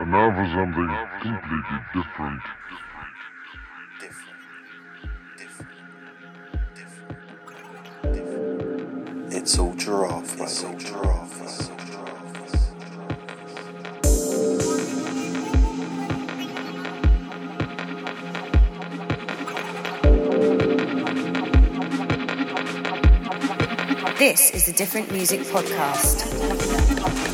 And now for something completely different. Different. Different. Different. It's all giraffe, it's all giraffe. This is the Different Music Podcast.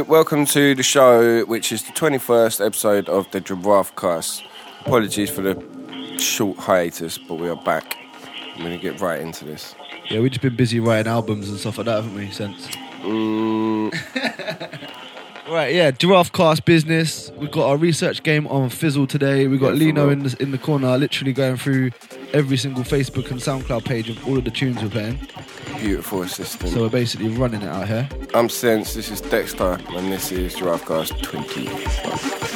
Hello, welcome to the show, which is the 21st episode of the Giraffe Cast. Apologies for the short hiatus, but we are back. I'm going to get right into this. Yeah, we've just been busy writing albums and stuff like that, haven't we, since? Mm, Right, yeah, Giraffe Cast Business. We've got our research game on Fizzle today. We've got Yeah, Lino in the, in the corner, literally going through every single Facebook and SoundCloud page of all of the tunes we're playing. Beautiful assistant. So we're basically running it out here. I'm Sense, this is Dexter, and this is Giraffe Cast 20.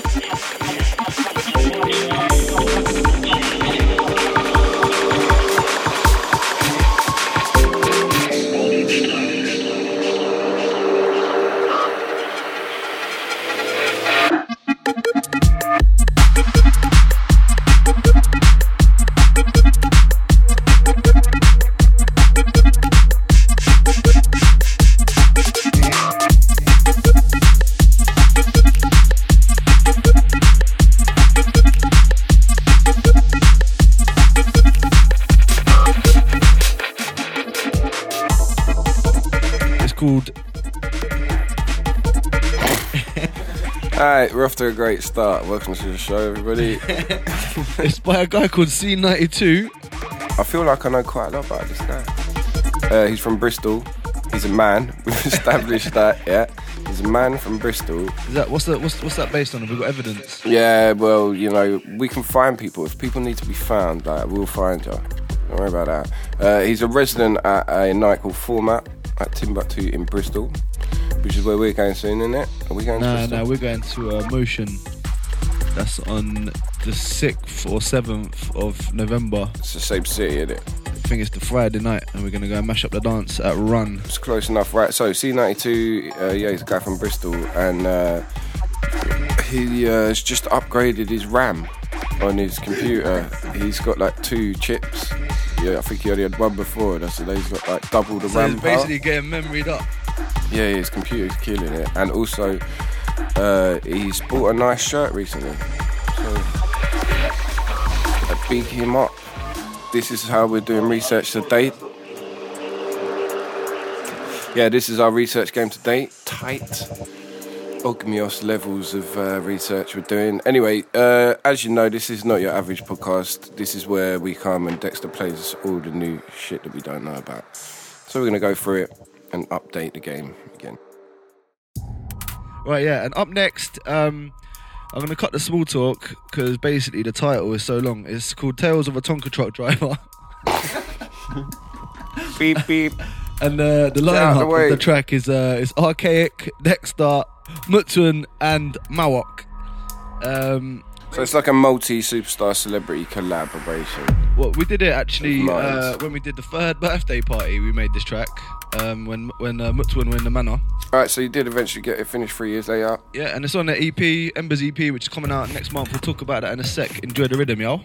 We're off to a great start. Welcome to the show, everybody. It's by a guy called C92. I feel like I know quite a lot about this guy. Uh, he's from Bristol. He's a man. We've established that, yeah. He's a man from Bristol. Is that what's that what's, what's that based on? Have we got evidence? Yeah, well, you know, we can find people. If people need to be found, like, we'll find you. Don't worry about that. Uh, he's a resident at a night called Format at Timbuk2 in Bristol, which is where we're going soon, isn't it? Are we going to No, no, we're going to uh, Motion. That's on the sixth or seventh of November. It's the same city, isn't it? I think it's the Friday night, and we're gonna go and mash up the dance at Run. It's close enough, right? So C92, uh, yeah, he's a guy from Bristol, and uh, he uh, has just upgraded his RAM on his computer. He's got like two chips. Yeah, I think he only had one before. That's so he's got like double the So RAM. power. basically getting memoried up. Yeah, his computer's killing it, and also uh, he's bought a nice shirt recently. So uh, big him up. this is how we're doing research today. Yeah, this is our research game today. Tight. Ogmios levels of uh, research we're doing. Anyway, uh, as you know, this is not your average podcast. This is where we come and Dexter plays all the new shit that we don't know about. So we're going to go through it and update the game again. Right, yeah, and up next, um, I'm going to cut the small talk because basically the title is so long. It's called Tales of a Tonka Truck Driver. Beep, beep. And uh, the lineup the way. of the track is uh, is Archaic, Dexter, Mutsun, and Mawok. Um, So it's like a multi superstar celebrity collaboration. well, we did it actually Of uh, when we did the third birthday party. We made this track um, when when uh, Mutsun were in the manor. Alright, so you did eventually get it finished three years later. Yeah, and it's on the EP, Embers EP, which is coming out next month. We'll talk about that in a sec. Enjoy the rhythm, y'all.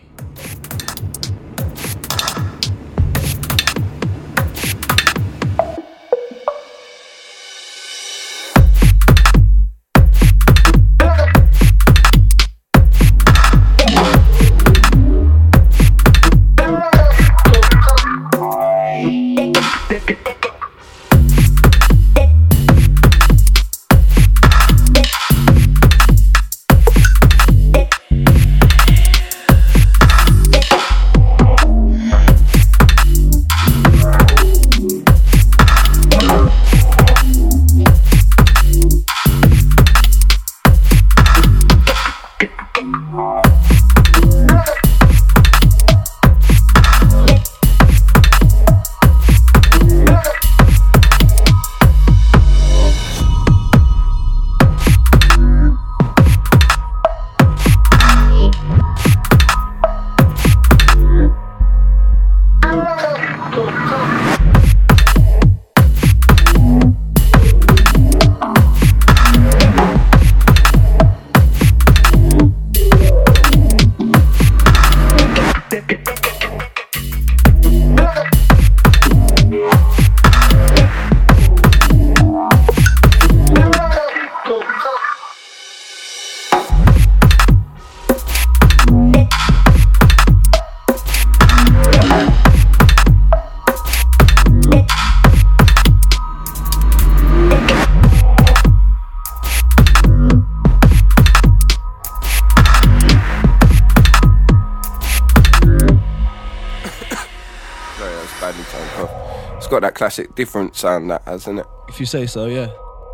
Classic different sound that has, isn't it? If you say so, yeah.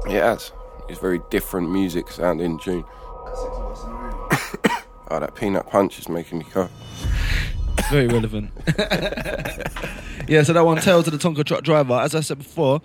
It has. It's very different music sounding tune. oh, that peanut punch is making me cough. Very relevant. yeah, so that one, Tales of the Tonka Truck Driver. As I said before,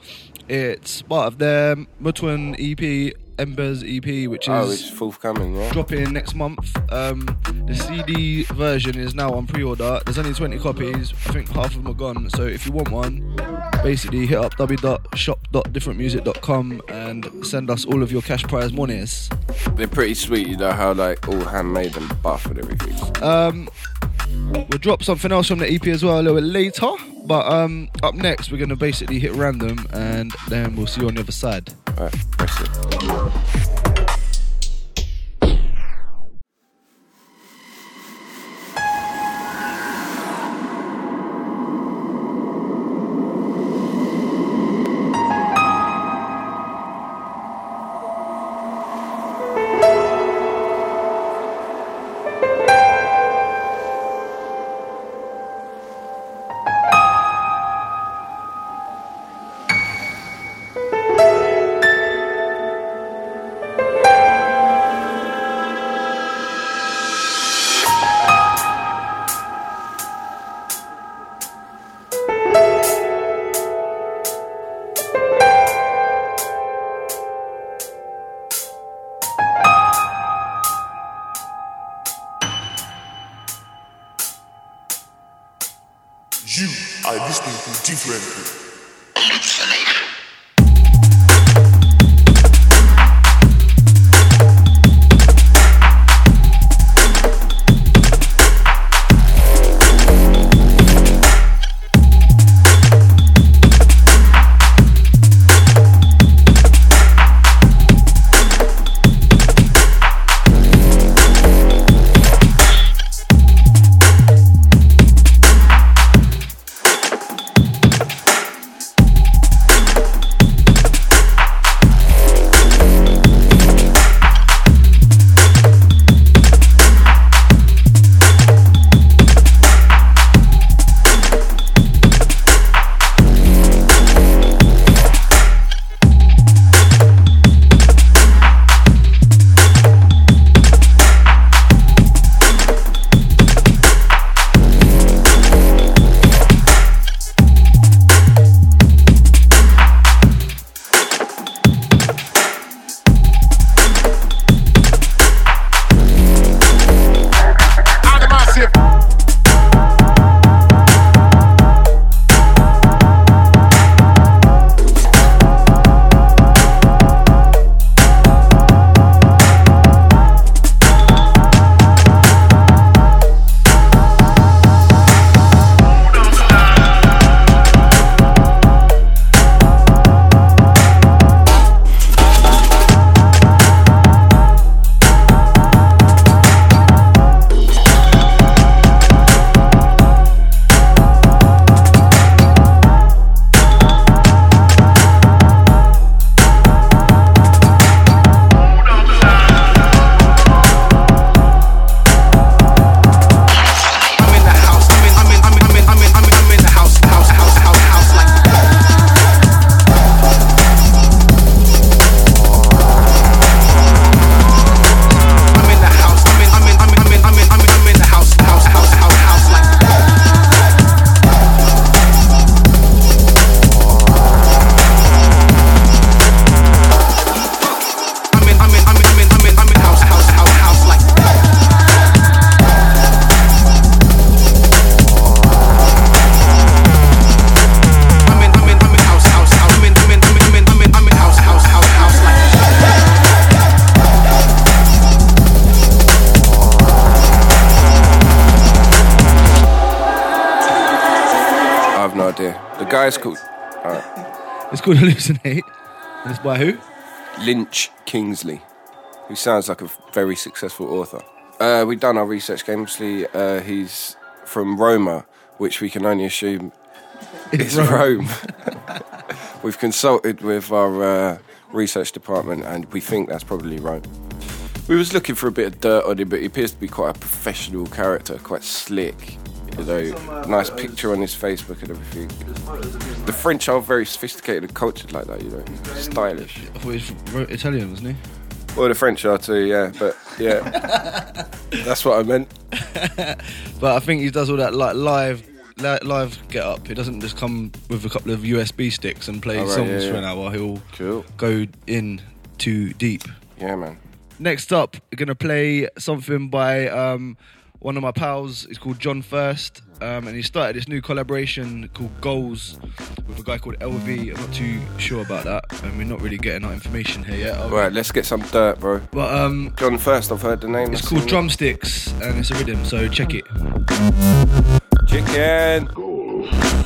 it's part of their Mutwan EP, Embers EP, which Oh, is it's forthcoming, yeah? dropping next month. Um, the CD version is now on pre-order. There's only 20 copies. I think half of them are gone. So if you want one, basically hit up www.shop.differentmusic.com and send us all of your cash prize monies. They're pretty sweet, you know how, like, all handmade and buff and everything. Um, we'll drop something else from the EP as well a little bit later. But um, up next, we're going to basically hit random and then we'll see you on the other side. Alright, press 2008. And it's by who? Lynch Kingsley, who sounds like a very successful author. Uh, we've done our research Gamesley. Uh, he's from Roma, which we can only assume is Rome. Rome. we've consulted with our uh, research department, and we think that's probably Rome. We was looking for a bit of dirt on him, but he appears to be quite a professional character, quite slick. You know, nice picture on his Facebook and everything. The French are very sophisticated and cultured like that, you know, stylish. I thought he was from- Italian, wasn't he? Well, the French are too, yeah, but yeah, that's what I meant. But I think he does all that like live li- live get up. He doesn't just come with a couple of USB sticks and play Oh, right, songs yeah, for an hour. He'll Cool. go in too deep. Yeah, man. Next up, we're gonna play something by um, one of my pals. It's called John First, um, and he started this new collaboration called Goals with a guy called LV. I'm not too sure about that, and we're not really getting that information here yet. are we? Right, let's get some dirt, bro. But um, John First, I've heard the name. it's called. Drumsticks, and it's a rhythm. So check it. Chicken. Bang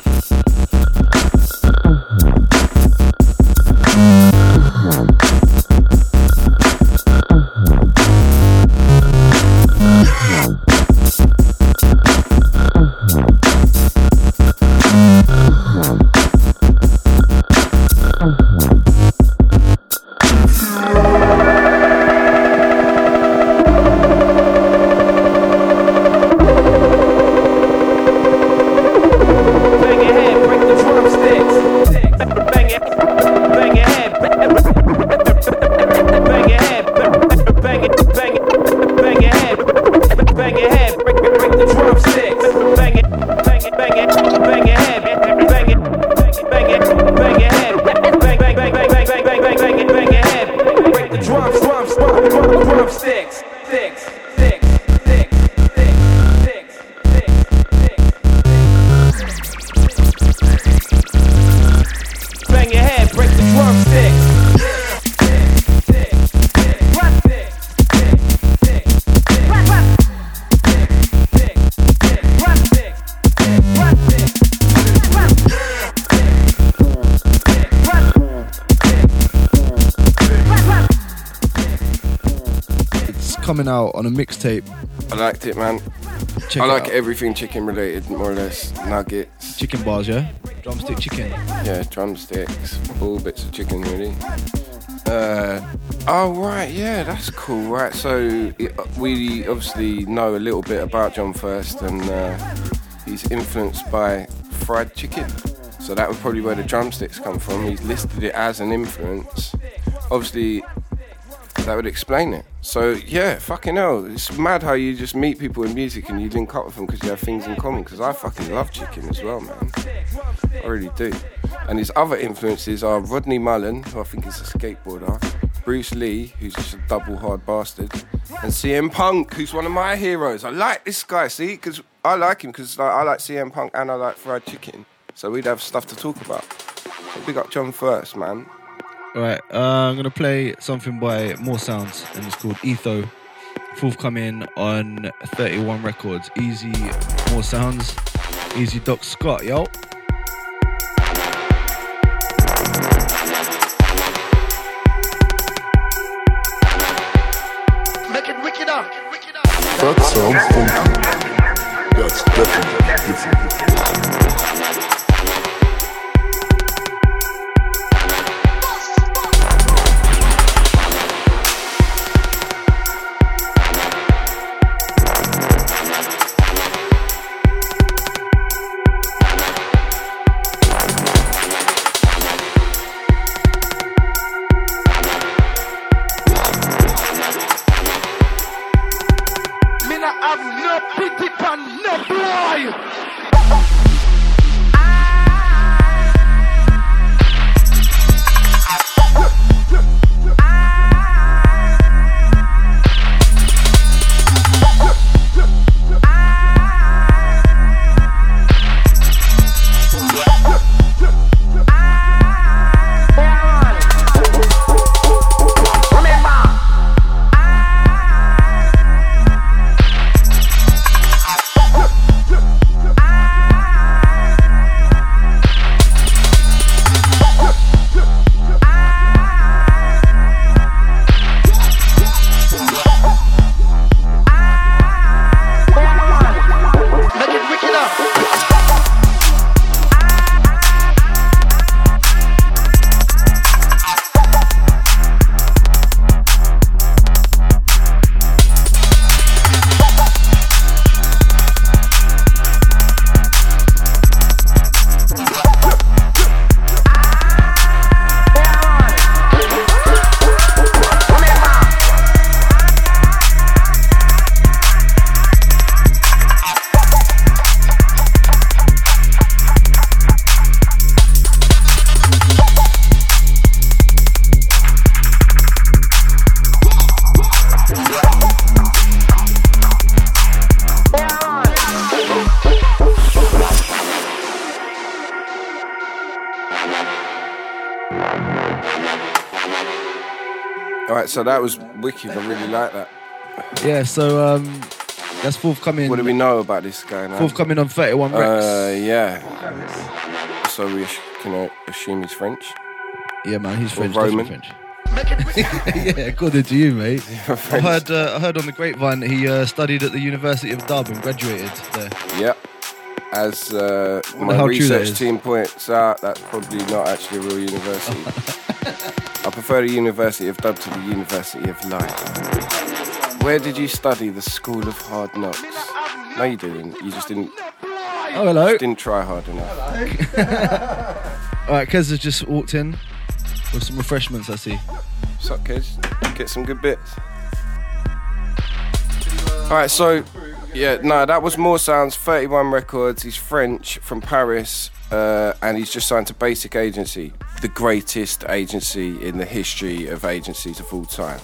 liked it, man. Check I it like out. everything chicken related, more or less. Nuggets, Chicken bars, yeah. Drumstick chicken. yeah, drumsticks, all bits of chicken, really. Uh, oh right, yeah, that's cool. Right, so it, we obviously know a little bit about John First, and uh, he's influenced by fried chicken. So that would probably where the drumsticks come from. He's listed it as an influence. Obviously, that would explain it. So yeah, fucking hell, it's mad how you just meet people in music and you link up with them because you have things in common. Because I fucking love chicken as well, man. I really do. And his other influences are Rodney Mullen, who I think is a skateboarder, Bruce Lee, who's just a double hard bastard, and CM Punk, who's one of my heroes. I like this guy, see, because I like him because like, I like CM Punk and I like fried chicken. So we'd have stuff to talk about. So big up John first, man. Right, uh, I'm gonna play something by More Sounds, and it's called Etho. Forthcoming on 31 Records. Easy More Sounds. Easy Doc Scott, yo. That sounds funky. That's definitely different. That was wicked. I really like that. Yeah, so um, that's forthcoming. What do we know about this guy now? Forthcoming on 31 Rex. Uh, yeah. So we can uh, assume he's French. yeah, man, he's French. Roman. French. yeah, according to you, mate. I heard, uh, I heard on the grapevine that he uh, studied at the University of Dub and graduated there. Yep. As uh, my how true that research team points out, that's probably not actually a real university. I prefer the University of Dub to the University of Life. Where did you study the School of Hard Knocks? No, you didn't. You just didn't Oh, hello. didn't try hard enough. All right, Kez has just walked in with some refreshments, I see. Suck, kids. Get some good bits. All right, so yeah, no, that was more sounds. Thirty-one records. He's French from Paris, uh, and he's just signed to Basic Agency, the greatest agency in the history of agencies of all time.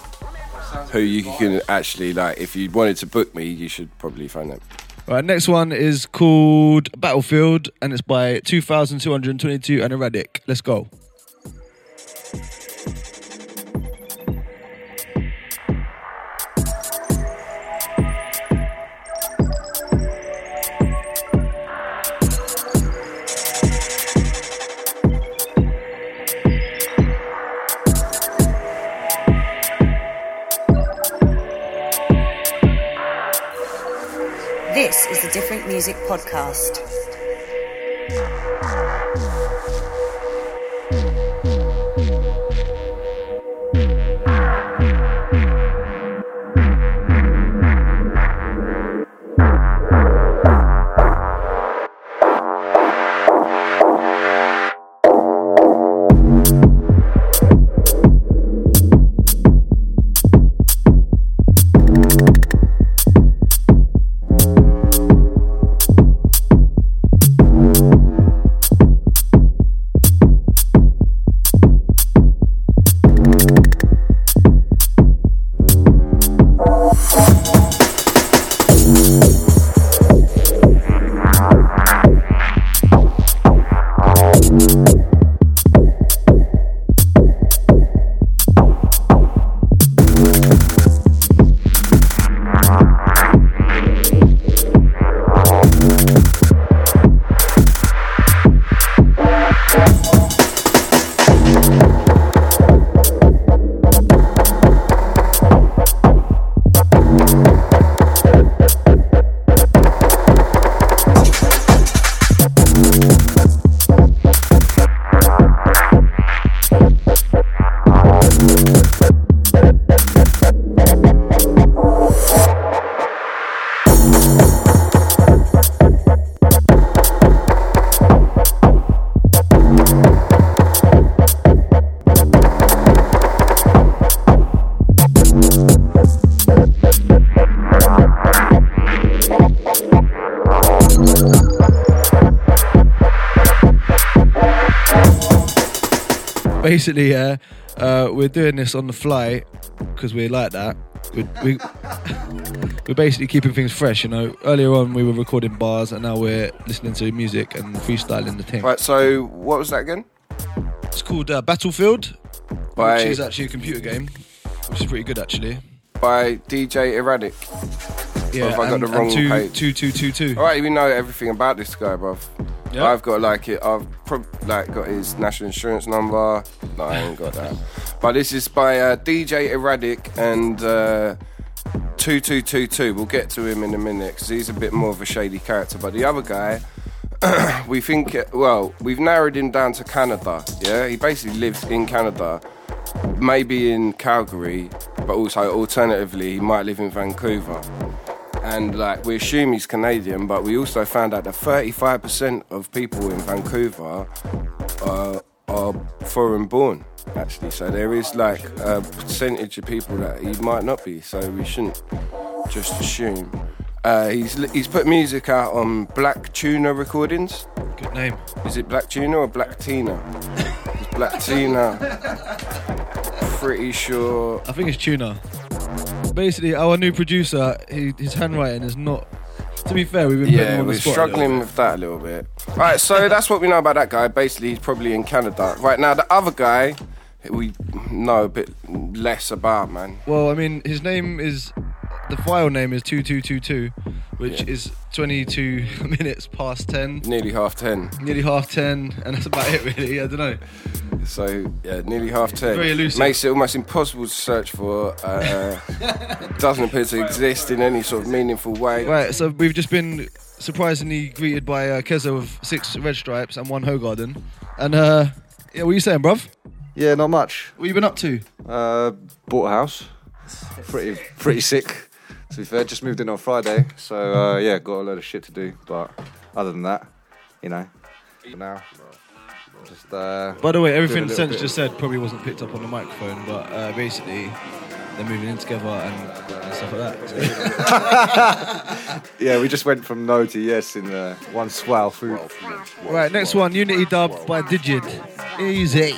Who you can actually like, if you wanted to book me, you should probably find them. Right, next one is called Battlefield, and it's by 2222 and Erratic. Let's go. Music Podcast. Basically, yeah, uh, we're doing this on the fly because we're like that. We, we, we're basically keeping things fresh, you know. Earlier on, we were recording bars, and now we're listening to music and freestyling the thing. Right, so what was that again? It's called uh, Battlefield, By which is actually a computer game, which is pretty good actually. by DJ Erratic. Yeah, have I got and, the wrong and two, page? two, two, two, two. All right, we know everything about this guy, bruv. I've got like it. I've prob- like got his national insurance number. No, I ain't got that. But this is by uh, DJ Erratic and uh, two two two two. We'll get to him in a minute because he's a bit more of a shady character. But the other guy, we think. Well, we've narrowed him down to Canada. Yeah, he basically lives in Canada, maybe in Calgary, but also alternatively he might live in Vancouver and like we assume he's Canadian, but we also found out that 35% of people in Vancouver are, are foreign born, actually. So there is like a percentage of people that he might not be. So we shouldn't just assume. Uh, he's he's put music out on Black Tuna Recordings. Good name. Is it Black Tuna or Black Tina? It's Black Tina. Pretty sure. I think it's Tuna. Basically, our new producer, he, his handwriting is not. To be fair, we've been Yeah, we're struggling with that a little bit. All right, so that's what we know about that guy. Basically, he's probably in Canada right now. The other guy, we know a bit less about, man. Well, I mean, his name is the file name is two two two two, which Yeah. is twenty two minutes past ten, Nearly half ten. nearly half ten, and that's about it, really. I don't know. So yeah, nearly half ten. Very elusive. Makes it almost impossible to search for. Uh, doesn't appear to exist in any sort of meaningful way. Right, so we've just been surprisingly greeted by uh, Keza with six red stripes and one Hoegaarden. And uh, yeah, what are you saying, bruv? Yeah, not much. What you been up to? Uh, bought a house. Pretty, pretty sick. To be fair, just moved in on Friday, so uh, yeah, got a load of shit to do. But other than that, you know, for now, just. Uh, By the way, everything doing Sense just said probably wasn't picked up on the microphone, but uh, basically they're moving in together and, and stuff like that. Yeah, we just went from no to yes in uh, one swell through. right, next one, Unity Dub by Digid. Easy.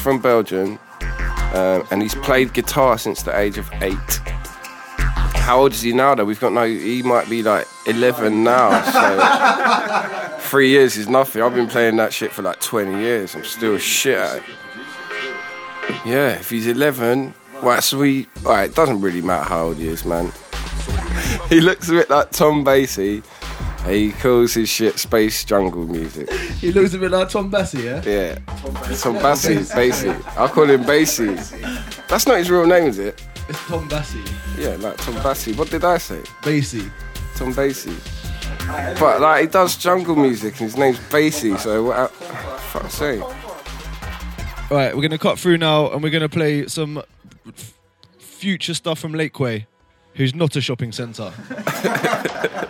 He's from Belgium, um, and he's played guitar since the age of eight. How old is he now? Though we've got no. He might be like 11 now. So three years is nothing. I've been playing that shit for like 20 years. I'm still shit at it. Yeah, if he's 11, right, so we. Right, it doesn't really matter how old he is, man. he looks a bit like Tom Basie. He calls his shit space jungle music. He looks a bit like Tom Bassey, yeah? Yeah. Tom Basie, Basie. I'll call him Basie. That's not his real name, is it? It's Tom Bassey. Yeah, like Tom Basie. What did I say? Bassey. Tom Basie. But like he does jungle music and his name's Basie, so what fuck's sake. Right, we're gonna cut through now and we're gonna play some f- future stuff from Lakeway, who's not a shopping centre.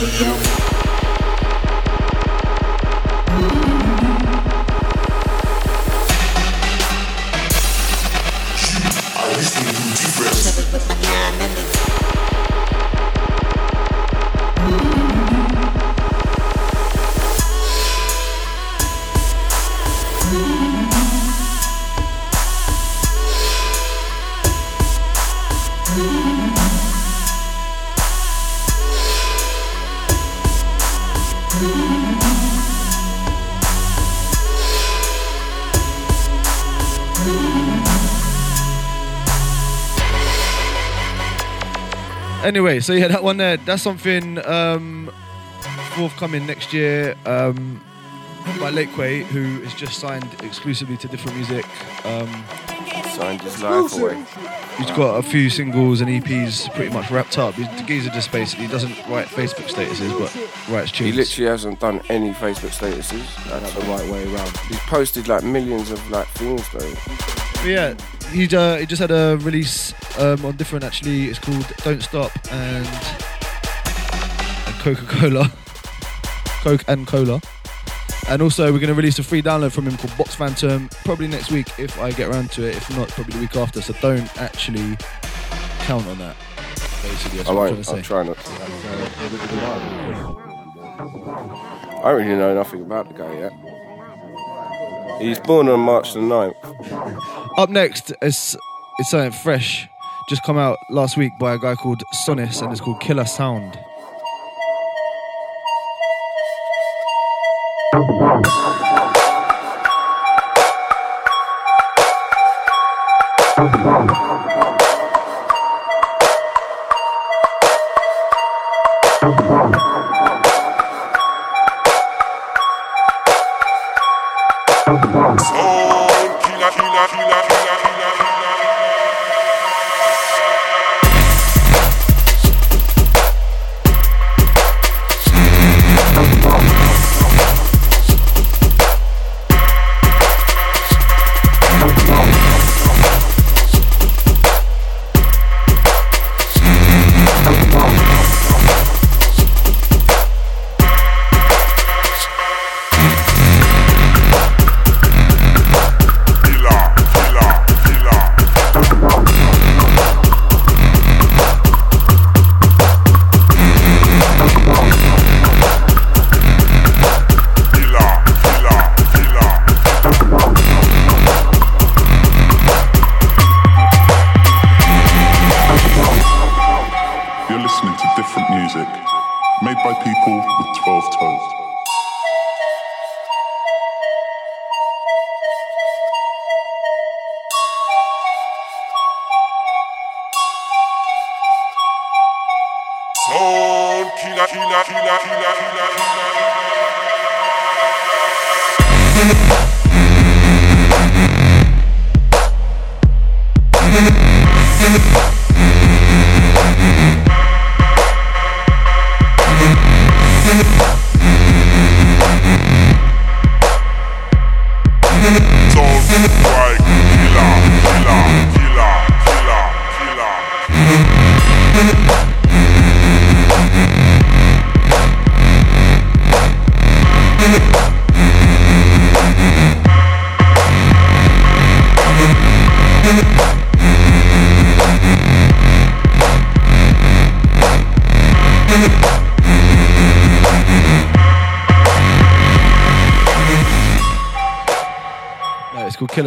really and truly yo. I listen to different. Anyway, so yeah, that one there, that's something um, forthcoming next year um, by Lakequay, who is just signed exclusively to different music. Um, Signed his life away. he's got a few singles and EPs pretty much wrapped up. He's, the geezer just basically doesn't write Facebook statuses, but writes He literally hasn't done any Facebook statuses. That's the right way around. He's posted like millions of like things though. But yeah, he, uh, he just had a release um, on different actually. It's called Don't Stop and, and Coca Cola. Coke and Cola. And also, we're going to release a free download from him called Box Phantom probably next week if I get around to it. If not, probably the week after. So don't actually count on that. Basically, that's I what I'm won't. trying I'll to say. try not to. I don't really know nothing about the guy yet. He's born on March the 9th. Up next is it's something fresh, just come out last week by a guy called Sonis, and it's called Killer Sound. Sound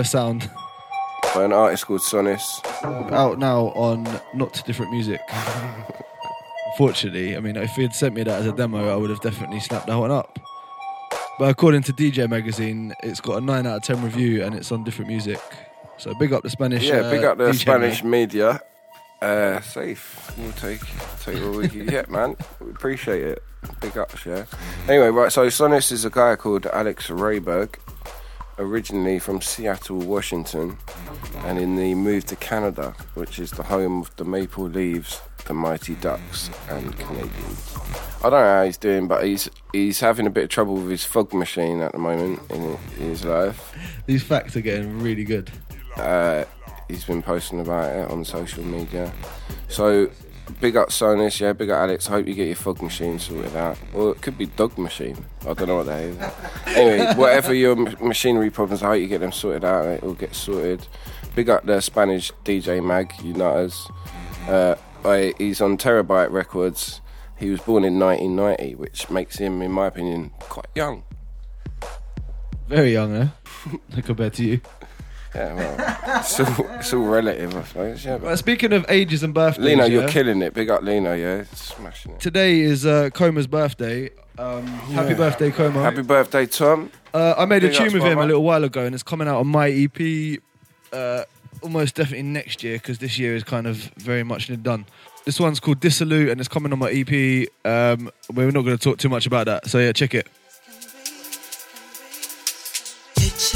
Sound. By an artist called Sonis. Out now on Not Different Music. Unfortunately, I mean, if he had sent me that as a demo, I would have definitely snapped that one up. But according to DJ Magazine, it's got a 9 out of 10 review and it's on different music. So big up the Spanish. Yeah, big uh, up the DJ, Spanish mate. media. Uh, safe. We'll take take what we can get, man. We appreciate it. Big ups, yeah. Anyway, right. So Sonis is a guy called Alex Rayberg, originally from Seattle, Washington, and in the move to Canada, which is the home of the Maple Leaves, the Mighty Ducks, and Canadians. I don't know how he's doing, but he's he's having a bit of trouble with his fog machine at the moment in his life. These facts are getting really good. Uh, he's been posting about it on social media. So big up Sonus, yeah, big up Alex. Hope you get your fog machine sorted out. Or it could be dog machine. I don't know what that is. anyway, whatever your m- machinery problems, I hope you get them sorted out. It will get sorted. Big up the Spanish DJ Mag, you nutters. Uh, I, he's on Terabyte Records. He was born in 1990, which makes him, in my opinion, quite young. Very young, eh? Compared to you. Yeah, well, it's all, it's all relative, I suppose. Yeah, Well, speaking of ages and birthdays, Lino, you're killing it. Big up Lino, yeah, smashing it. Today is uh, Coma's birthday. Um, Happy birthday, Coma. Happy birthday, Tom. Uh, I made a Big tune ups, with him a brother. little while ago, and it's coming out on my EP uh, almost definitely next year because this year is kind of very much done. This one's called Dissolute, and it's coming on my EP. Um, we're not going to talk too much about that, so yeah, check it. This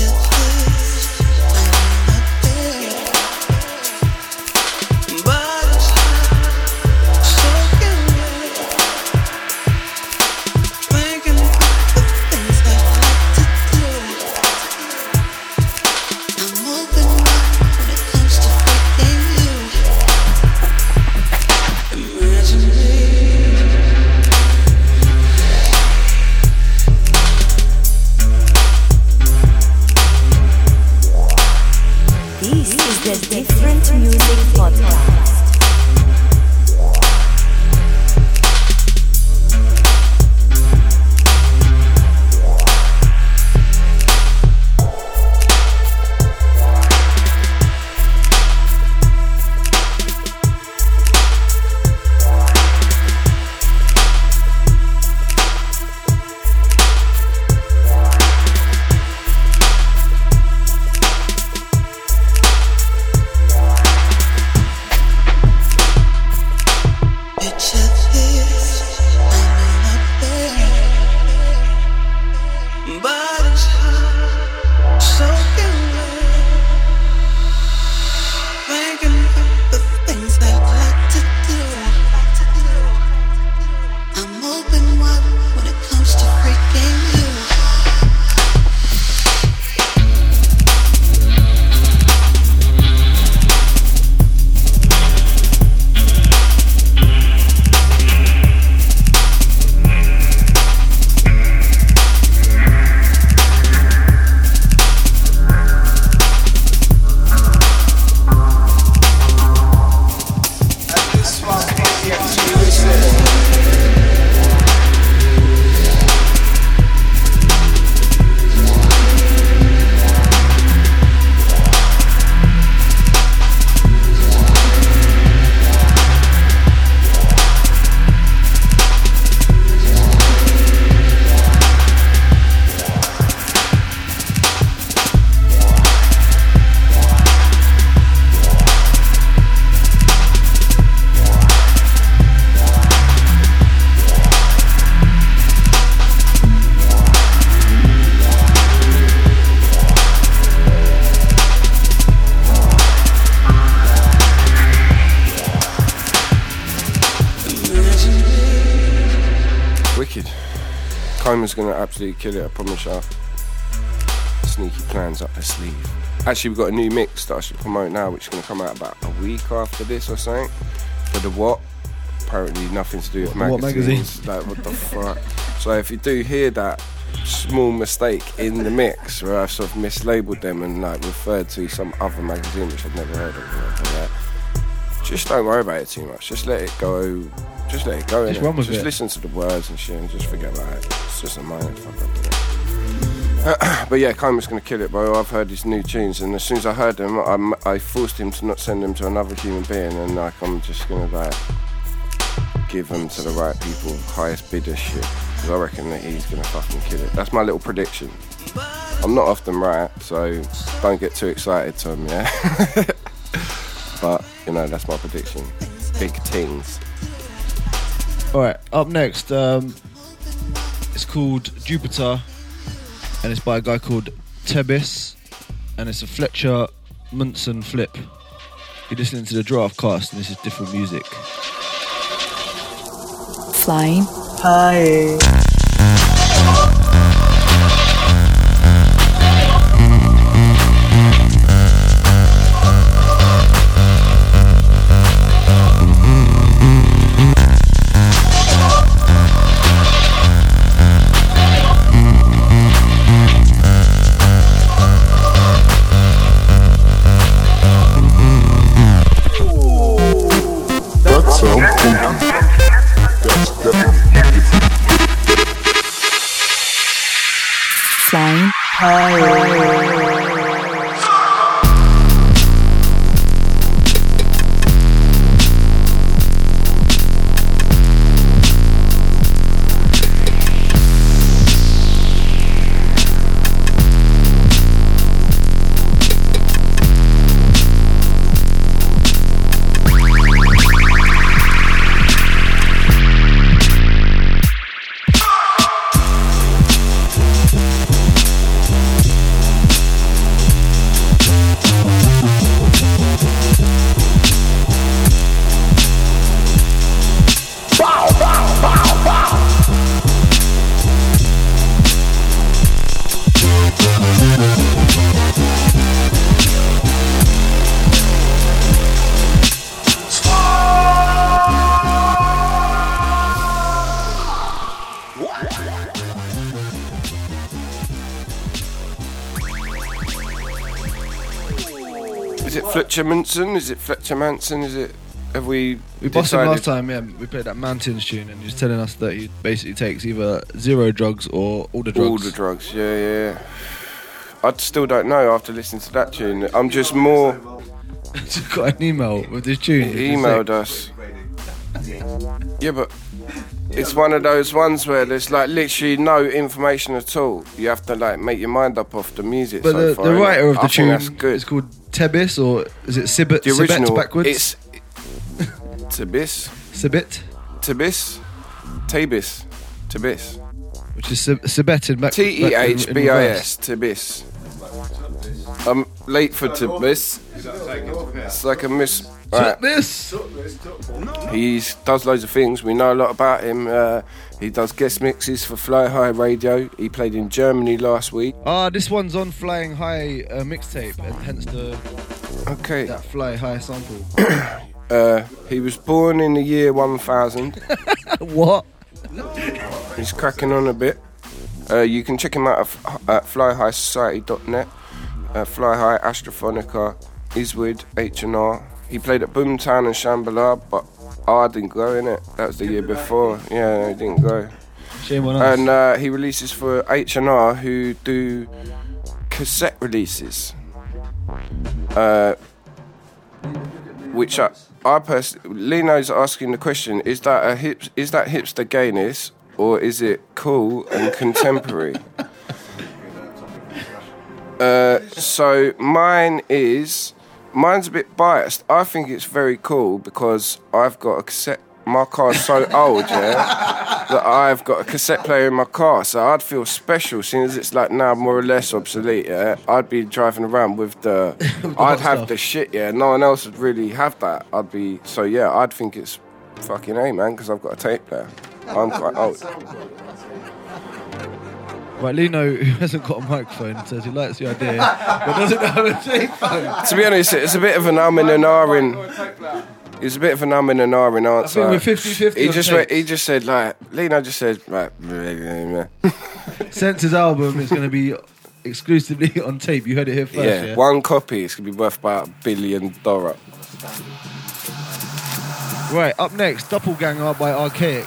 Coma's gonna absolutely kill it, I promise you. Sneaky plans up the sleeve. Actually, we've got a new mix that I should promote now, which is gonna come out about a week after this or something. For the what? Apparently, nothing to do with What magazines. Like, what the fuck? So, if you do hear that small mistake in the mix where I've sort of mislabeled them and like referred to some other magazine which I've never heard of, just don't worry about it too much. Just let it go. Just let it go. Just run with just it. listen to the words and shit and just forget about it. It's just a minor fuck up. but yeah, Coma's gonna kill it, bro. I've heard his new tunes, and as soon as I heard them, I'm, I forced him to not send them to another human being, and like I'm just gonna like give them to the right people, highest bidder shit. Because I reckon that he's gonna fucking kill it. That's my little prediction. I'm not often right, so don't get too excited, Tom. Yeah. but you know that's my prediction. Big things. All right, up next, um, it's called Jupiter, and it's by a guy called Tebis, and it's a Fletcher Munson flip. You're listening to the Draft Cast, and this is different music. Flying. Hi. Fletcher Manson? Is it Fletcher Manson? Is it? Have we? We busted decided- last time, yeah. We played that Mountains tune, and he was telling us that he basically takes either zero drugs or all the drugs. All the drugs, yeah, yeah. I still don't know after listening to that tune. I'm just more. got an email with this tune. He emailed us. Yeah, but it's one of those ones where there's like literally no information at all. You have to like make your mind up off the music. But so the, far, the writer of the think tune that's good. is called Tebis, or is it Sibit? The original Sibet backwards? It's Tabis. Sibit, Tebis. Tabis. Tabis. which is Sib- Sibet in back. T E H B I S. Tabis. I'm late for Tebis. It's like a miss. Right. This. He does loads of things. We know a lot about him. Uh, he does guest mixes for Fly High Radio. He played in Germany last week. Ah, this one's on Flying High uh, mixtape, and hence the Okay. that Fly High sample. Uh, he was born in the year 1000. what? He's cracking on a bit. Uh, you can check him out at, at flyhighsociety.net. Uh, Fly High, Astrophonica, Iswood, H&R. He played at Boomtown and Shambhala, but I didn't go in it. That was the year before. Yeah, he didn't go. Shame on us. And uh, he releases for H&R, who do cassette releases. Uh, which I, I personally, Lino's asking the question: Is that a hip, is that hipster gayness, or is it cool and contemporary? uh, so mine is, mine's a bit biased. I think it's very cool because I've got a cassette. My car's so old, yeah, that I've got a cassette player in my car, so I'd feel special, seeing as it's like now more or less obsolete. Yeah, I'd be driving around with the, I'd have stuff. the shit. Yeah, no one else would really have that. I'd be so yeah. I'd think it's fucking a man because I've got a tape player. I'm quite old. Right, Lino, who hasn't got a microphone, says he likes the idea, but doesn't have a tape phone. To be honest, it's a bit of an um and an ahhing. It's a bit of an um and an ahhing answer. we're 50-50 He on just went, he just said like Lino just said like. Sense's album is going to be exclusively on tape. You heard it here first. yeah, Yeah, one copy. It's gonna be worth about a billion dollar. Right, up next, Doppelganger by Archaic.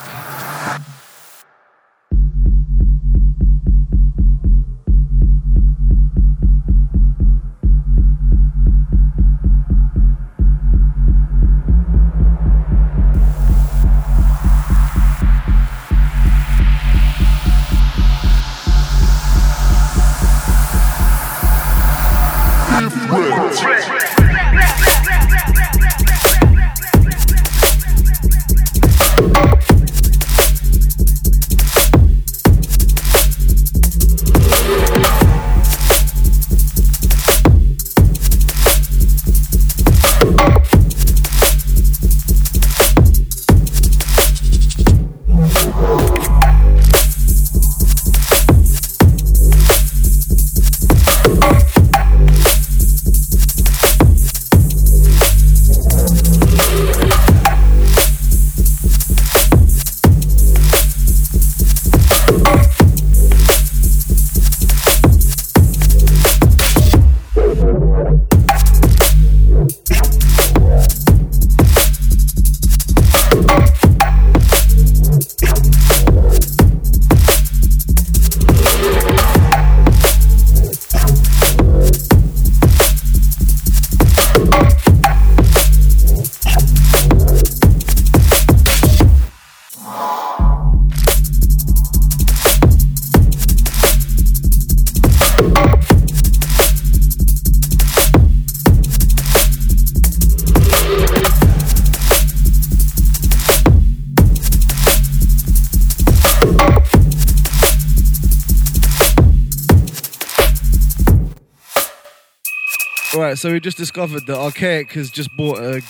So we just discovered that Archaic has just bought a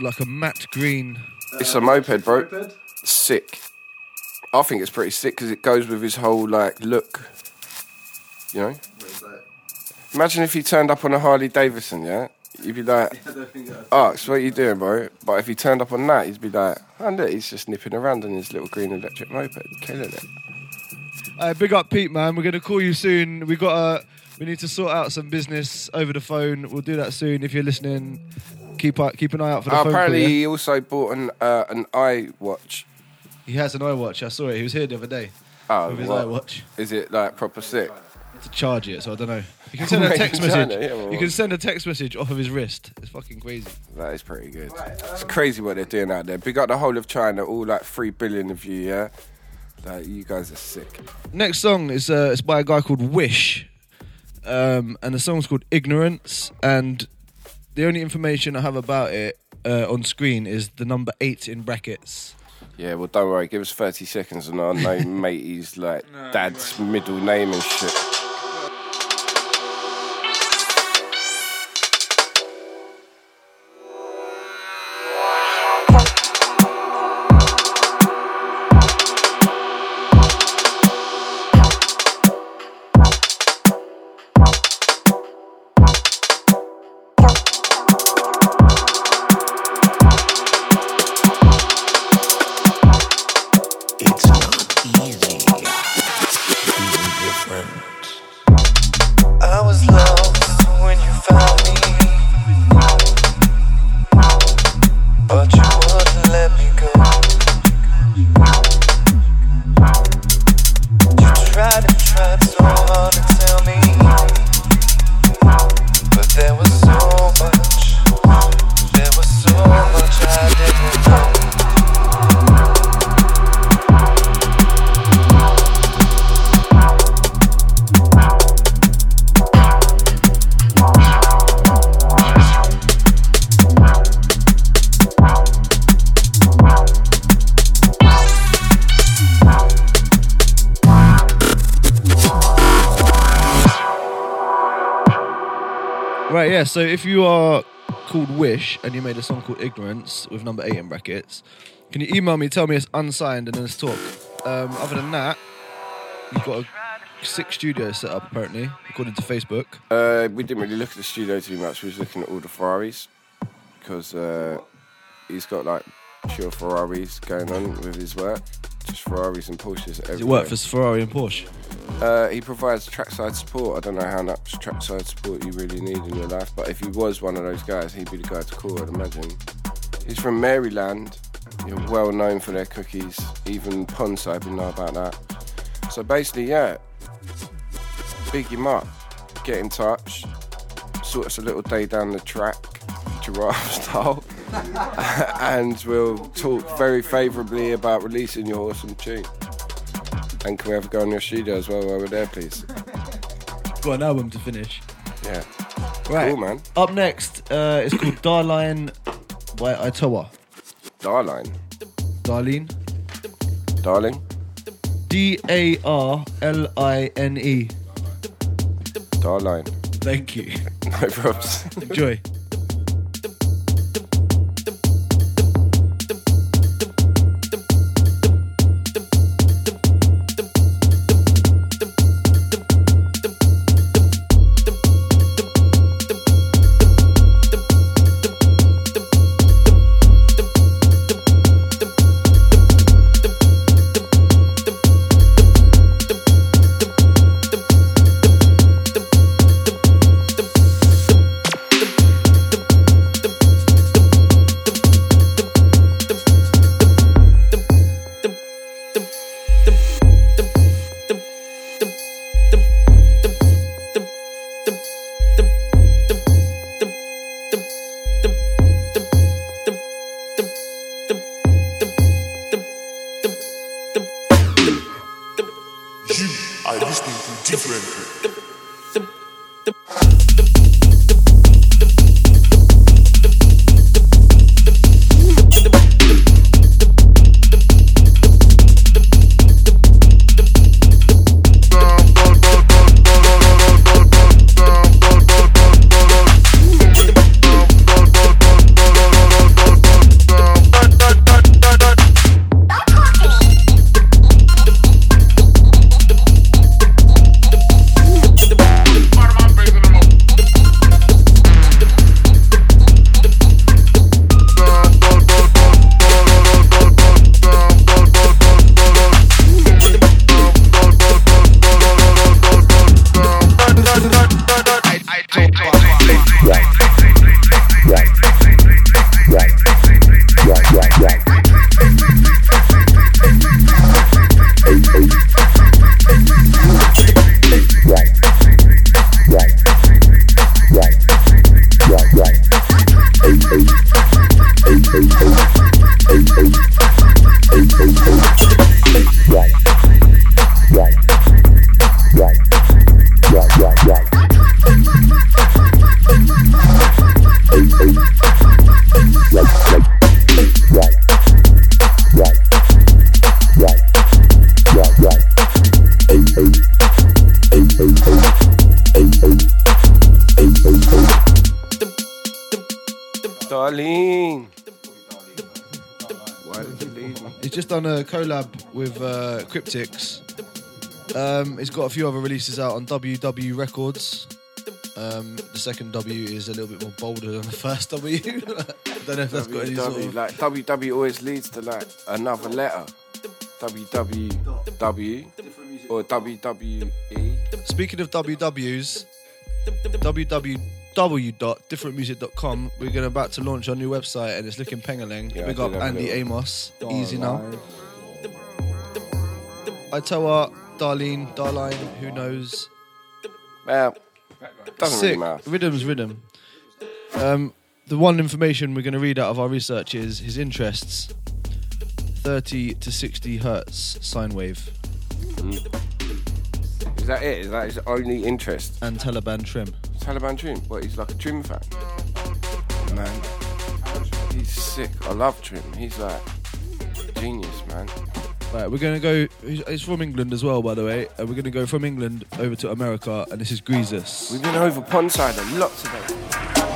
like a matte green. It's a moped, bro. Sick. I think it's pretty sick because it goes with his whole like look. You know. Imagine if he turned up on a Harley Davidson, yeah. You'd be like, "Oh, so what you doing, bro?" But if he turned up on that, he'd be like, "Oh, look, he's just nipping around on his little green electric moped, killing it." Uh, big up Pete, man. We're gonna call you soon. We got a We need to sort out some business over the phone. We'll do that soon. If you're listening, keep eye- keep an eye out for the Uh, phone. call, apparently, yeah? he also bought an uh, an iWatch. he has an iWatch. I saw it. He was here the other day Oh, with his what? iWatch Is it like proper sick? to charge it. So I don't know. You can send a text China, message. yeah, well, You can send a text message off of his wrist. It's fucking crazy. That is pretty good. It's crazy what they're doing out there. Big up the whole of China, all like three billion of you, yeah. Like you guys are sick. Next song is uh, it's by a guy called Wish, um, and the song's called Ignorance. And the only information I have about it uh, on screen is the number eight in brackets. Yeah, well, don't worry. Give us thirty seconds, and I'll know matey's like dad's middle name and shit. But you So if you are called Wish and you made a song called Ignorance with number eight in brackets, can you email me? Tell me it's unsigned, and then let's talk. Um, other than that, you've got a sick studio set up apparently, according to Facebook. Uh, we didn't really look at the studio too much. We was looking at all the Ferraris because uh, he's got like pure Ferraris going on with his work. Just Ferraris and Porsches. Does it work for Ferrari and Porsche? Uh, he provides trackside support. I don't know how much trackside support you really need in your life, but if he was one of those guys, he'd be the guy to call, I'd imagine. He's from Maryland. You're well known for their cookies. Even Ponside would know about that. So basically, yeah, big him up, get in touch, sort us a little day down the track, giraffe style, and we'll talk very favourably about releasing your awesome tune. And can we have a go in your studio as well while we're there, please? Got an album to finish. Yeah. Right. Cool, man. Up next, uh, it's called Darline by Itoa. Darline. Darlene. Darling. D A R L I N E. Darline. Thank you. No problems. Enjoy. Darlene. Why did you leave me? He's just done a collab with uh, Cryptics. Um, he's got a few other releases out on WW Records. Um, the second W is a little bit more bolder than the first W. I don't know if that's got any sort WW, of. like WW always leads to like another letter. WWW or WWE. Speaking of WWs, www.differentmusic.com, we're going about to launch our new website and it's looking pengaling. Yeah, I Big up Andy Amos. Easy now. Itoa, Darlene, Darline, who knows? Well, doesn't Sick. really matter. Rhythm's rhythm. Um, the one information we're going to read out of our research is his interests 30 to 60 hertz sine wave Is that it? Is that his only interest? and Taliban trim. Taliban Trim? What, he's like a Trim fan? Man, he's sick. I love Trim. He's like genius, man. Right, we're going to go. he's- It's from England as well, by the way. And we're going to go from England over to America, and this is Greasus. We've been over Pondside a lot today.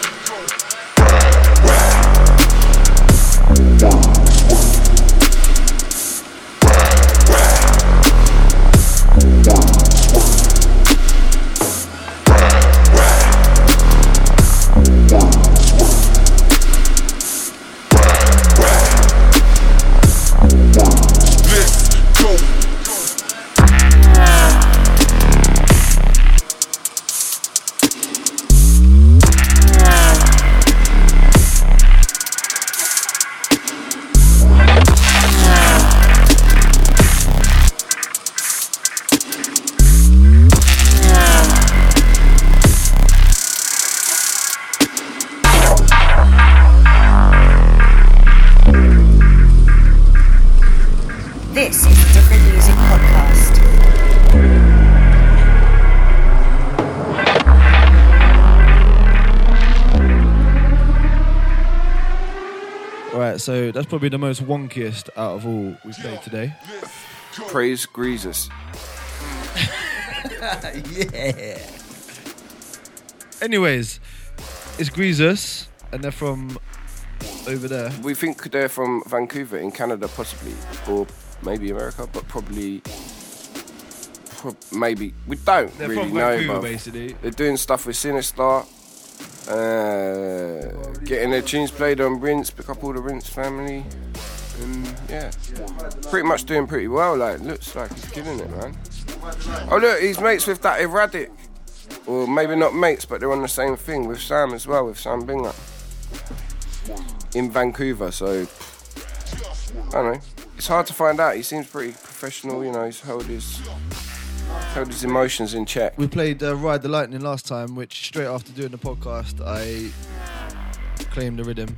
probably the most wonkiest out of all we've played today. Praise Greasus. yeah. Anyways, it's Greasus, and they're from over there. We think they're from Vancouver in Canada, possibly, or maybe America, but probably, prob- maybe we don't They're really from know. Vancouver, bruv. basically. They're doing stuff with Sinistar, uh, getting their tunes played on Rinse, pick up all the Rinse family, and yeah, pretty much doing pretty well. Like, looks like he's killing it, man. Oh look, he's mates with that erratic, or maybe not mates, but they're on the same thing with Sam as well, with Sam Binga in Vancouver. So I don't know. It's hard to find out. He seems pretty professional. You know, he's held his held his emotions in check. We played uh, Ride the Lightning last time, which straight after doing the podcast, I claimed the rhythm.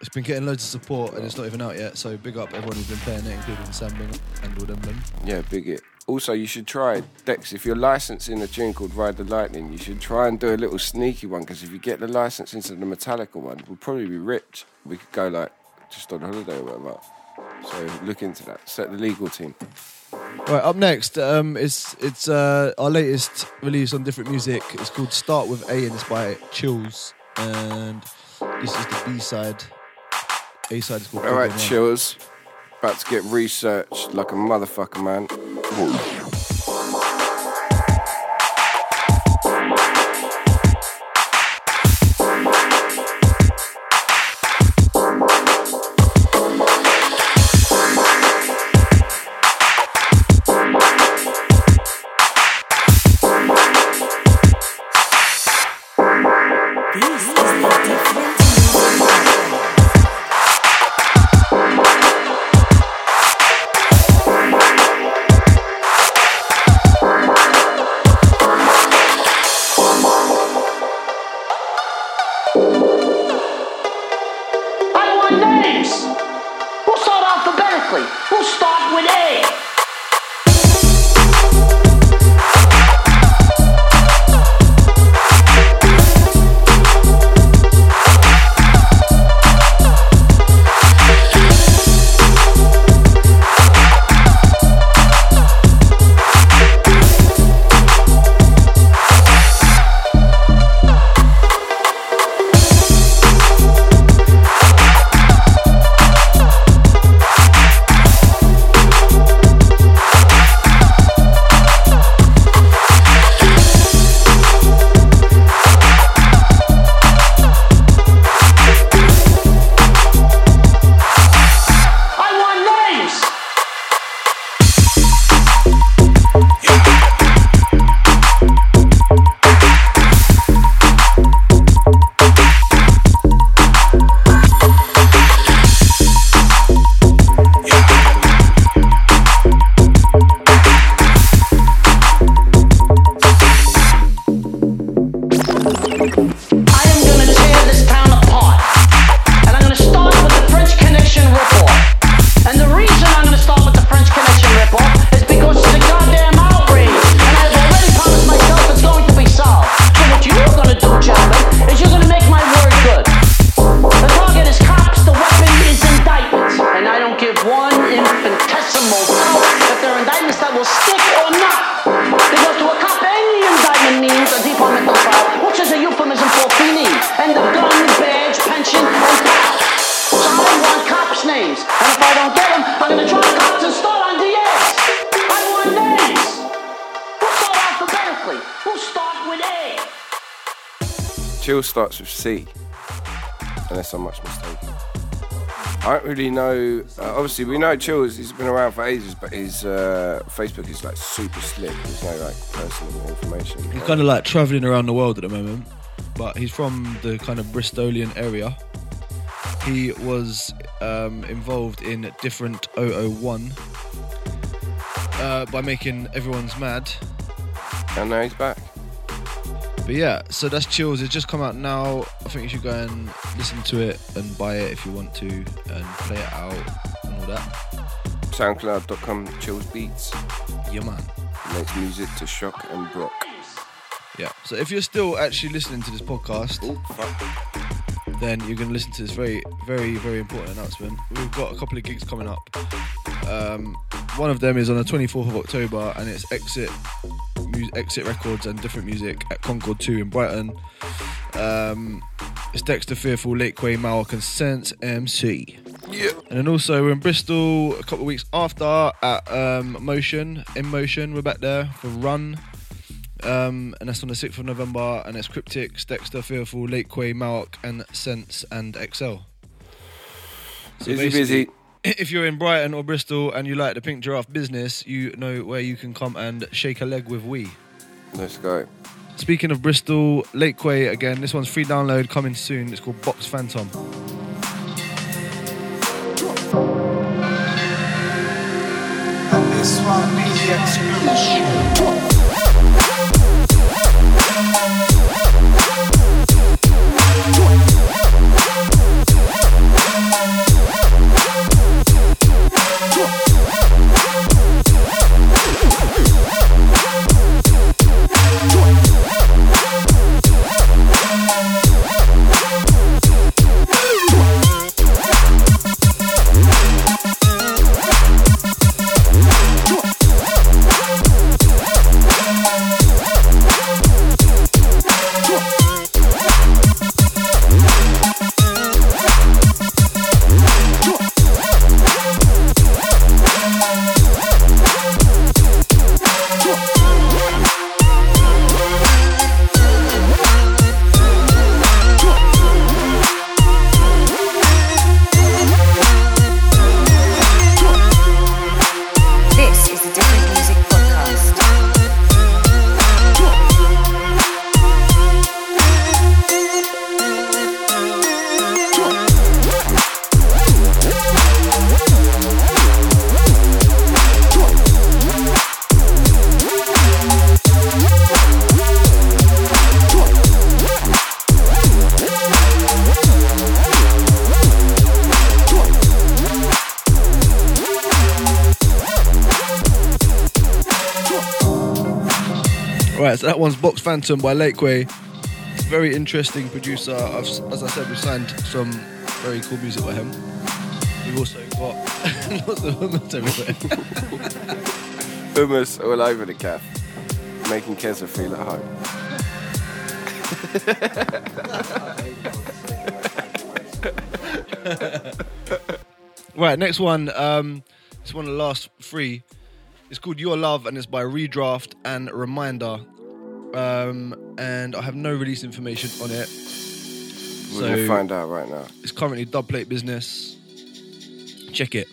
It's been getting loads of support and it's not even out yet. So big up everyone who's been playing it, including Sam Bing and all them. them. Yeah, big it. Also, you should try Dex. If you're licensing a tune called Ride the Lightning, you should try and do a little sneaky one. Because if you get the license into the Metallica one, we'll probably be ripped. We could go like just on holiday or whatever. So look into that. Set the legal team. Right, up next, um, it's it's uh, our latest release on different music. It's called Start with A and it's by Chills. And this is the B side. A side is called All right, chills. About to get researched like a motherfucker, man. This starts with C, unless I'm much mistaken. I don't really know. Uh, obviously, we know Chills. He's been around for ages, but his uh, Facebook is like super slick. There's no like personal information. He's kind of like traveling around the world at the moment, but he's from the kind of Bristolian area. He was um, involved in different 001 uh, by making everyone's mad. And now he's back. But yeah, so that's Chills. It's just come out now. I think you should go and listen to it and buy it if you want to and play it out and all that. SoundCloud.com Chills Beats. Yeah, man. Makes music to shock and brock. Yeah. So if you're still actually listening to this podcast, oh, then you're going to listen to this very, very, very important announcement. We've got a couple of gigs coming up. Um, one of them is on the 24th of October, and it's Exit, mu- Exit Records and Different Music at Concorde 2 in Brighton. Um, it's Dexter Fearful, Lake Quay, Malak, and Sense MC. Yeah. And then also we're in Bristol a couple of weeks after at um, Motion, in Motion. We're back there for Run. Um, and that's on the 6th of November. And it's Cryptics, Dexter, Fearful, Lake Quay, Malak, and Sense and XL. Busy, basically, busy. If you're in Brighton or Bristol and you like the Pink Giraffe business, you know where you can come and shake a leg with we. Let's go. Speaking of Bristol, Lake Quay again. This one's free download coming soon. It's called Box Phantom. This one be one's Box Phantom by Lakeway. Very interesting producer. I've, as I said, we signed some very cool music by him. We've also got lots of hummus everywhere. Hummus all over the calf, making Keza feel at home. right, next one. Um, it's one of the last three. It's called Your Love and it's by Redraft and Reminder. Um, and I have no release information on it. We're gonna find out right now. It's currently dubplate business. Check it.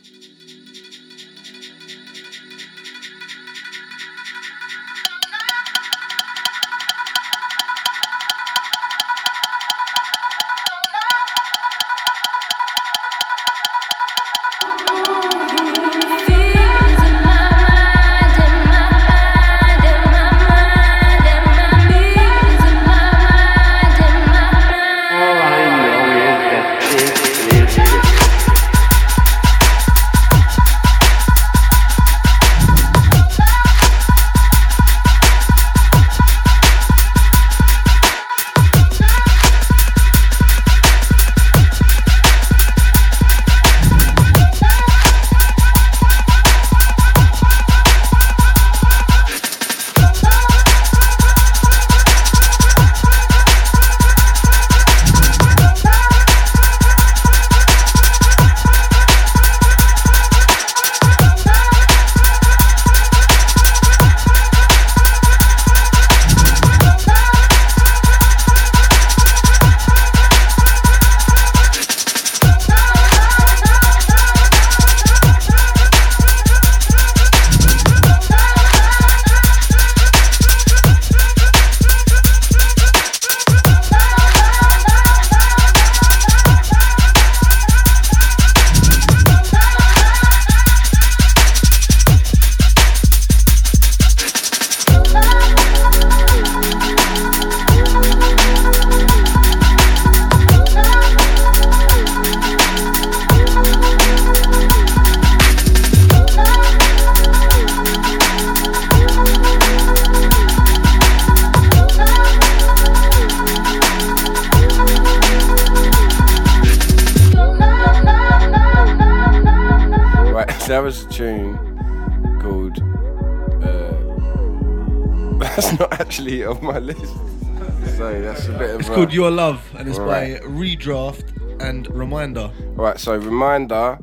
Called Your Love and it's Right. by Redraft and Reminder. Right, so reminder.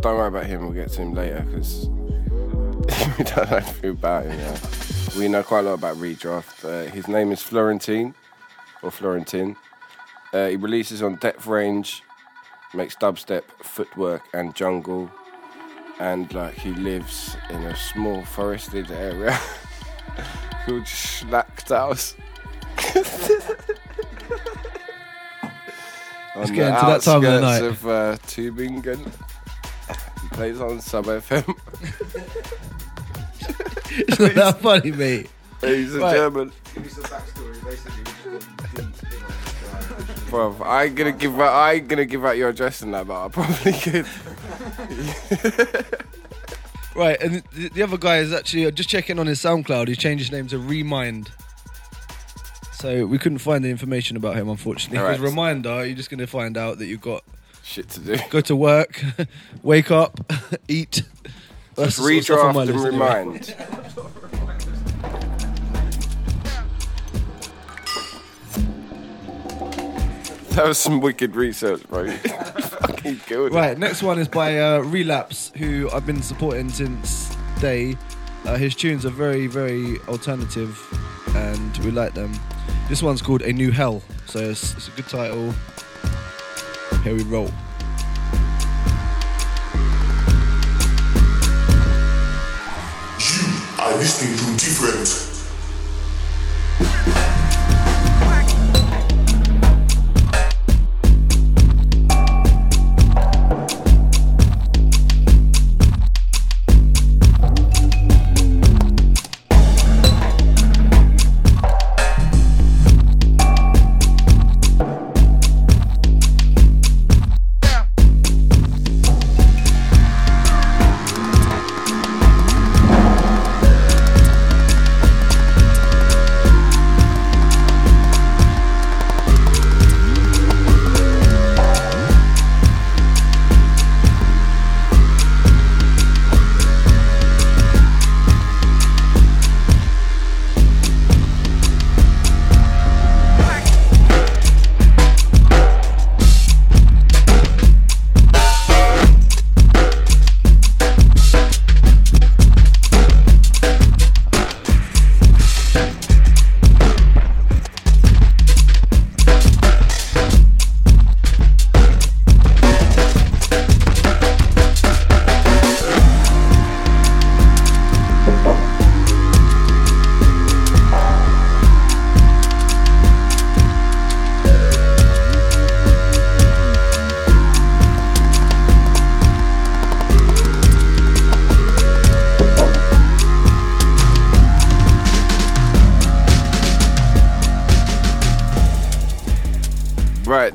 Don't worry about him. We'll get to him later because we don't know anything about him. Yeah. We know quite a lot about Redraft. Uh, his name is Florentine, or Florentin. Uh, he releases on Depth Range, makes dubstep, footwork, and jungle. And like he lives in a small forested area called Schlachthaus. on Let's the that time of the outskirts night. of uh, Tübingen. He plays on Sub FM. It's not that funny, mate. He's a Right. German. Bro, I ain't gonna give out. I ain't gonna give out your address and that, but I probably could. Right, and the, the other guy is actually uh, just checking on his SoundCloud. He changed his name to Remind. So we couldn't find the information about him, unfortunately. Alright. Because reminder, you're just going to find out that you've got shit to do. Go to work, wake up, eat. That's Just the sort of stuff on my redraft and anyway. remind. That was some wicked research, bro. Fucking it. Right, next one is by uh, Relapse, who I've been supporting since day. Uh, his tunes are very, very alternative, and we like them. This one's called A New Hell, so it's, it's a good title. Here we roll. You are listening to different.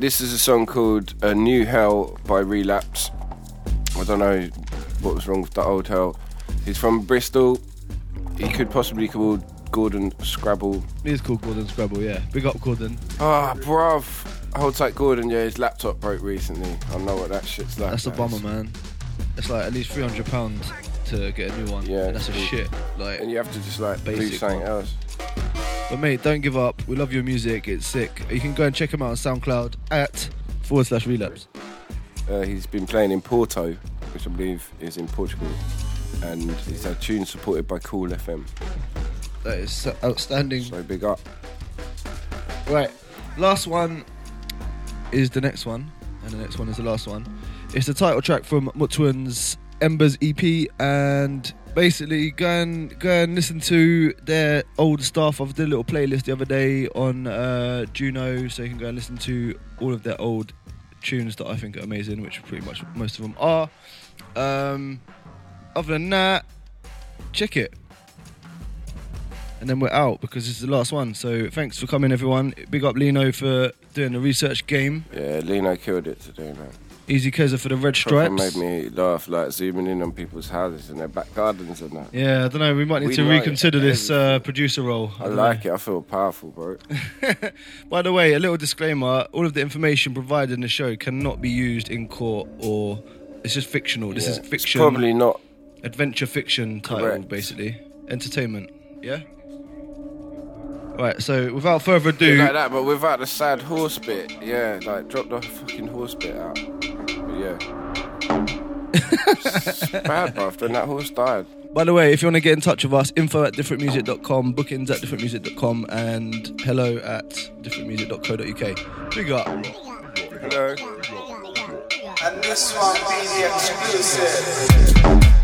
This is a song called "A New Hell" by Relapse. I don't know what was wrong with the old hell. He's from Bristol. He could possibly be called Gordon Scrabble. He is called Gordon Scrabble, yeah. Big up, Gordon. Ah, bruv. Hold tight, Gordon. Yeah, his laptop broke recently. I know what that shit's like. That's a bummer, man. It's like at least three hundred pounds to get a new one. Yeah, and that's a shit. Like, And you have to just like do something else. But mate, don't give up. We love your music. It's sick. You can go and check him out on SoundCloud at forward slash relapse. Uh, he's been playing in Porto, which I believe is in Portugal, and he's had tunes supported by Kool FM. That is outstanding. So big up. Right, last one is the next one, and the next one is the last one. It's the title track from Mutwan's Embers EP, and basically go and go and listen to their old stuff. I've did a little playlist the other day on uh, Juno, so you can go and listen to all of their old tunes that I think are amazing, which pretty much most of them are. Um, other than that, check it and then we're out because this is the last one. So thanks for coming, everyone. Big up Lino for doing the research game. Yeah, Lino killed it today, man. Easy Keza for the red Proper stripes. made me laugh, like zooming in on people's houses and their back gardens and that. Yeah, I don't know. We might need We to know reconsider this uh, producer role. I don't like know. it. I feel powerful, bro. By the way, a little disclaimer: all of the information provided in the show cannot be used in court, or it's just fictional. This Yeah, is it's fiction. probably not adventure fiction title, Correct. basically entertainment. Yeah. Right. So without further ado, like that, but without the sad horse bit. Yeah, like drop the fucking horse bit out. But yeah. bad, bruv. Then that horse died. By the way, if you want to get in touch with us, info at differentmusic.com, bookings at differentmusic.com, and hello at differentmusic.co.uk. Big up. Hello. And this one be the exclusive.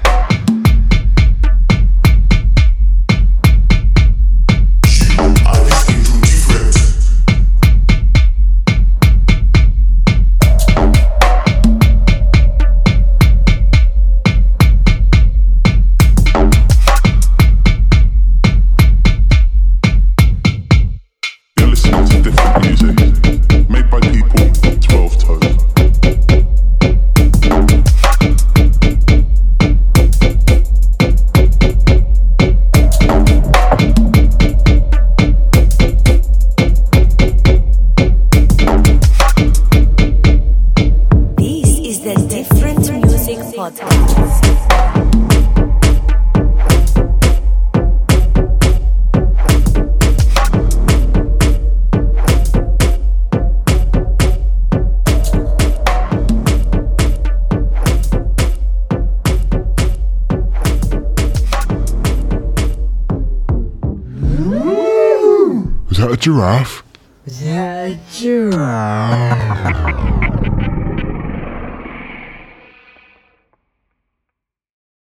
Giraffe? The giraffe.